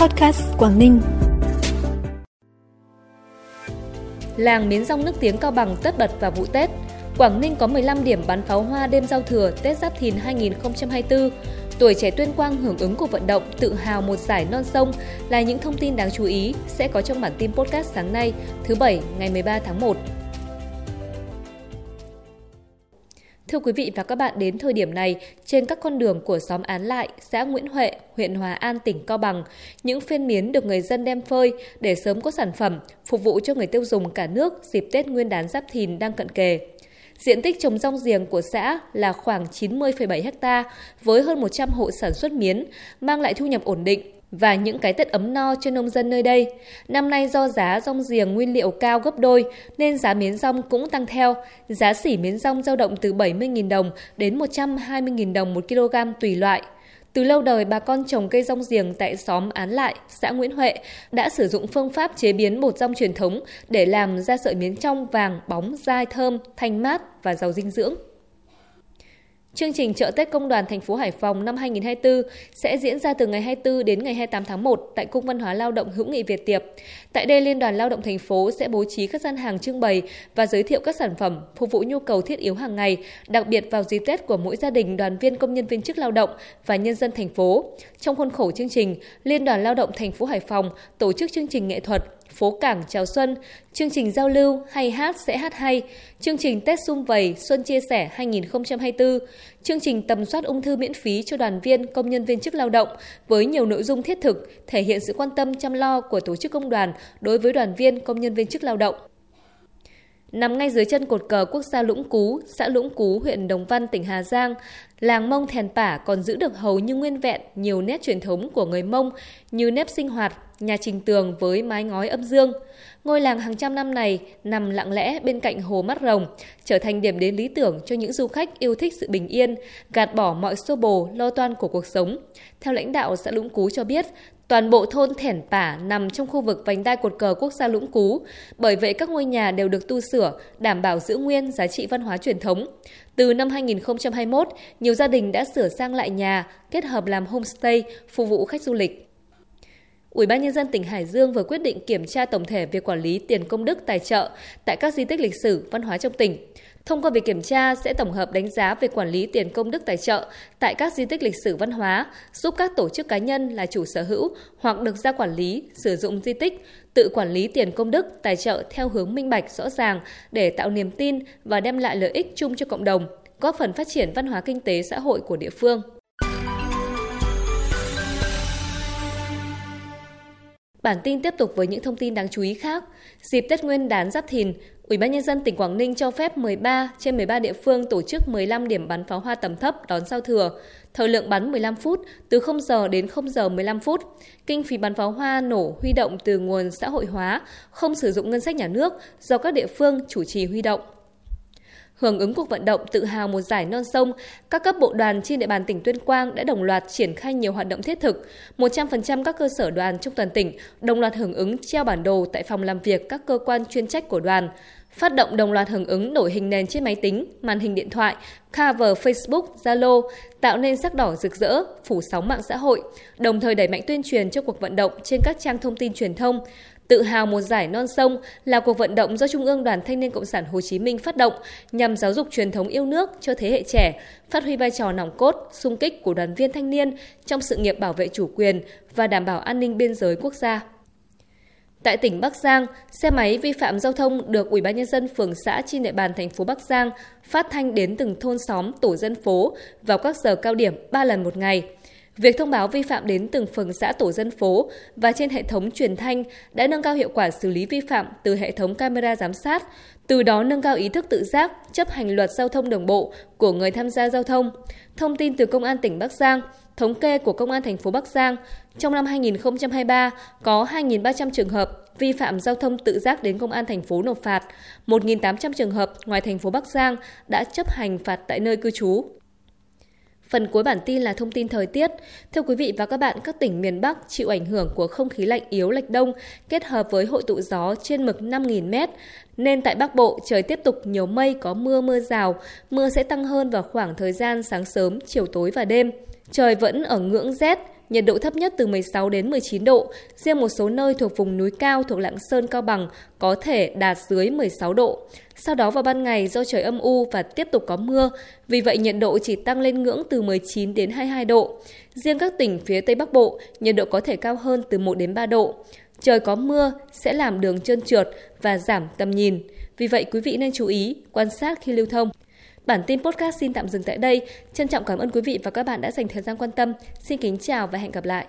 Podcast Quảng Ninh. Làng miến rong nước tiếng Cao Bằng tất bật vào vụ Tết. Quảng Ninh có 15 điểm bắn pháo hoa đêm giao thừa Tết Giáp Thìn 2024. Tuổi trẻ tuyên quang hưởng ứng cuộc vận động tự hào một giải non sông là những thông tin đáng chú ý sẽ có trong bản tin podcast sáng nay, thứ Bảy, ngày 13 tháng 1. Thưa quý vị và các bạn, đến thời điểm này, trên các con đường của xóm Án Lại, xã Nguyễn Huệ, huyện Hòa An, tỉnh Cao Bằng, những phiên miến được người dân đem phơi để sớm có sản phẩm phục vụ cho người tiêu dùng cả nước dịp Tết Nguyên đán Giáp Thìn đang cận kề. Diện tích trồng rong giềng của xã là khoảng 90,7 ha với hơn 100 hộ sản xuất miến, mang lại thu nhập ổn định và những cái Tết ấm no cho nông dân nơi đây. Năm nay do giá rong giềng nguyên liệu cao gấp đôi nên giá miến rong cũng tăng theo. Giá xỉ miến rong dao động từ 70.000 đồng đến 120.000 đồng một kg tùy loại. Từ lâu đời, bà con trồng cây rong giềng tại xóm Án Lại, xã Nguyễn Huệ đã sử dụng phương pháp chế biến bột rong truyền thống để làm ra sợi miến trong vàng, bóng, dai, thơm, thanh mát và giàu dinh dưỡng. Chương trình chợ Tết Công đoàn thành phố Hải Phòng năm 2024 sẽ diễn ra từ ngày 24 đến ngày 28 tháng 1 tại Cung văn hóa lao động hữu nghị Việt Tiệp. Tại đây, Liên đoàn Lao động thành phố sẽ bố trí các gian hàng trưng bày và giới thiệu các sản phẩm phục vụ nhu cầu thiết yếu hàng ngày, đặc biệt vào dịp Tết của mỗi gia đình, đoàn viên công nhân viên chức lao động và nhân dân thành phố. Trong khuôn khổ chương trình, Liên đoàn Lao động thành phố Hải Phòng tổ chức chương trình nghệ thuật phố cảng chào xuân, chương trình giao lưu hay hát sẽ hát hay, chương trình Tết xung vầy Xuân chia sẻ 2024, chương trình tầm soát ung thư miễn phí cho đoàn viên, công nhân viên chức lao động với nhiều nội dung thiết thực, thể hiện sự quan tâm chăm lo của tổ chức công đoàn đối với đoàn viên, công nhân viên chức lao động. Nằm ngay dưới chân cột cờ quốc gia Lũng Cú, xã Lũng Cú, huyện Đồng Văn, tỉnh Hà Giang, làng Mông Thèn Pả còn giữ được hầu như nguyên vẹn nhiều nét truyền thống của người Mông như nếp sinh hoạt, nhà trình tường với mái ngói âm dương. Ngôi làng hàng trăm năm này nằm lặng lẽ bên cạnh hồ Mắt Rồng, trở thành điểm đến lý tưởng cho những du khách yêu thích sự bình yên, gạt bỏ mọi xô bồ, lo toan của cuộc sống. Theo lãnh đạo xã Lũng Cú cho biết, Toàn bộ thôn Thẻn Pả nằm trong khu vực vành đai cột cờ quốc gia Lũng Cú, bởi vậy các ngôi nhà đều được tu sửa, đảm bảo giữ nguyên giá trị văn hóa truyền thống. Từ năm 2021, nhiều gia đình đã sửa sang lại nhà, kết hợp làm homestay, phục vụ khách du lịch. Ủy ban nhân dân tỉnh Hải Dương vừa quyết định kiểm tra tổng thể việc quản lý tiền công đức tài trợ tại các di tích lịch sử văn hóa trong tỉnh. Thông qua việc kiểm tra sẽ tổng hợp đánh giá về quản lý tiền công đức tài trợ tại các di tích lịch sử văn hóa, giúp các tổ chức cá nhân là chủ sở hữu hoặc được ra quản lý, sử dụng di tích, tự quản lý tiền công đức tài trợ theo hướng minh bạch rõ ràng để tạo niềm tin và đem lại lợi ích chung cho cộng đồng, góp phần phát triển văn hóa kinh tế xã hội của địa phương. Bản tin tiếp tục với những thông tin đáng chú ý khác. Dịp Tết Nguyên đán Giáp Thìn, Ủy ban nhân dân tỉnh Quảng Ninh cho phép 13 trên 13 địa phương tổ chức 15 điểm bắn pháo hoa tầm thấp đón giao thừa. Thời lượng bắn 15 phút, từ 0 giờ đến 0 giờ 15 phút. Kinh phí bắn pháo hoa nổ huy động từ nguồn xã hội hóa, không sử dụng ngân sách nhà nước do các địa phương chủ trì huy động. Hưởng ứng cuộc vận động tự hào một giải non sông, các cấp bộ đoàn trên địa bàn tỉnh Tuyên Quang đã đồng loạt triển khai nhiều hoạt động thiết thực. 100% các cơ sở đoàn trong toàn tỉnh đồng loạt hưởng ứng treo bản đồ tại phòng làm việc các cơ quan chuyên trách của đoàn. Phát động đồng loạt hưởng ứng đổi hình nền trên máy tính, màn hình điện thoại, cover Facebook, Zalo, tạo nên sắc đỏ rực rỡ, phủ sóng mạng xã hội, đồng thời đẩy mạnh tuyên truyền cho cuộc vận động trên các trang thông tin truyền thông, Tự hào một giải non sông là cuộc vận động do Trung ương Đoàn Thanh niên Cộng sản Hồ Chí Minh phát động nhằm giáo dục truyền thống yêu nước cho thế hệ trẻ, phát huy vai trò nòng cốt, sung kích của đoàn viên thanh niên trong sự nghiệp bảo vệ chủ quyền và đảm bảo an ninh biên giới quốc gia. Tại tỉnh Bắc Giang, xe máy vi phạm giao thông được Ủy ban nhân dân phường xã trên địa bàn thành phố Bắc Giang phát thanh đến từng thôn xóm, tổ dân phố vào các giờ cao điểm 3 lần một ngày. Việc thông báo vi phạm đến từng phường xã tổ dân phố và trên hệ thống truyền thanh đã nâng cao hiệu quả xử lý vi phạm từ hệ thống camera giám sát, từ đó nâng cao ý thức tự giác, chấp hành luật giao thông đường bộ của người tham gia giao thông. Thông tin từ Công an tỉnh Bắc Giang, thống kê của Công an thành phố Bắc Giang, trong năm 2023 có 2.300 trường hợp vi phạm giao thông tự giác đến công an thành phố nộp phạt, 1.800 trường hợp ngoài thành phố Bắc Giang đã chấp hành phạt tại nơi cư trú. Phần cuối bản tin là thông tin thời tiết. Thưa quý vị và các bạn, các tỉnh miền Bắc chịu ảnh hưởng của không khí lạnh yếu lệch đông kết hợp với hội tụ gió trên mực 5.000 m, nên tại Bắc Bộ trời tiếp tục nhiều mây có mưa mưa rào, mưa sẽ tăng hơn vào khoảng thời gian sáng sớm, chiều tối và đêm. Trời vẫn ở ngưỡng rét, nhiệt độ thấp nhất từ 16 đến 19 độ, riêng một số nơi thuộc vùng núi cao thuộc Lạng Sơn, Cao Bằng có thể đạt dưới 16 độ. Sau đó vào ban ngày do trời âm u và tiếp tục có mưa, vì vậy nhiệt độ chỉ tăng lên ngưỡng từ 19 đến 22 độ. Riêng các tỉnh phía Tây Bắc Bộ, nhiệt độ có thể cao hơn từ 1 đến 3 độ. Trời có mưa sẽ làm đường trơn trượt và giảm tầm nhìn. Vì vậy quý vị nên chú ý, quan sát khi lưu thông. Bản tin podcast xin tạm dừng tại đây. Trân trọng cảm ơn quý vị và các bạn đã dành thời gian quan tâm. Xin kính chào và hẹn gặp lại.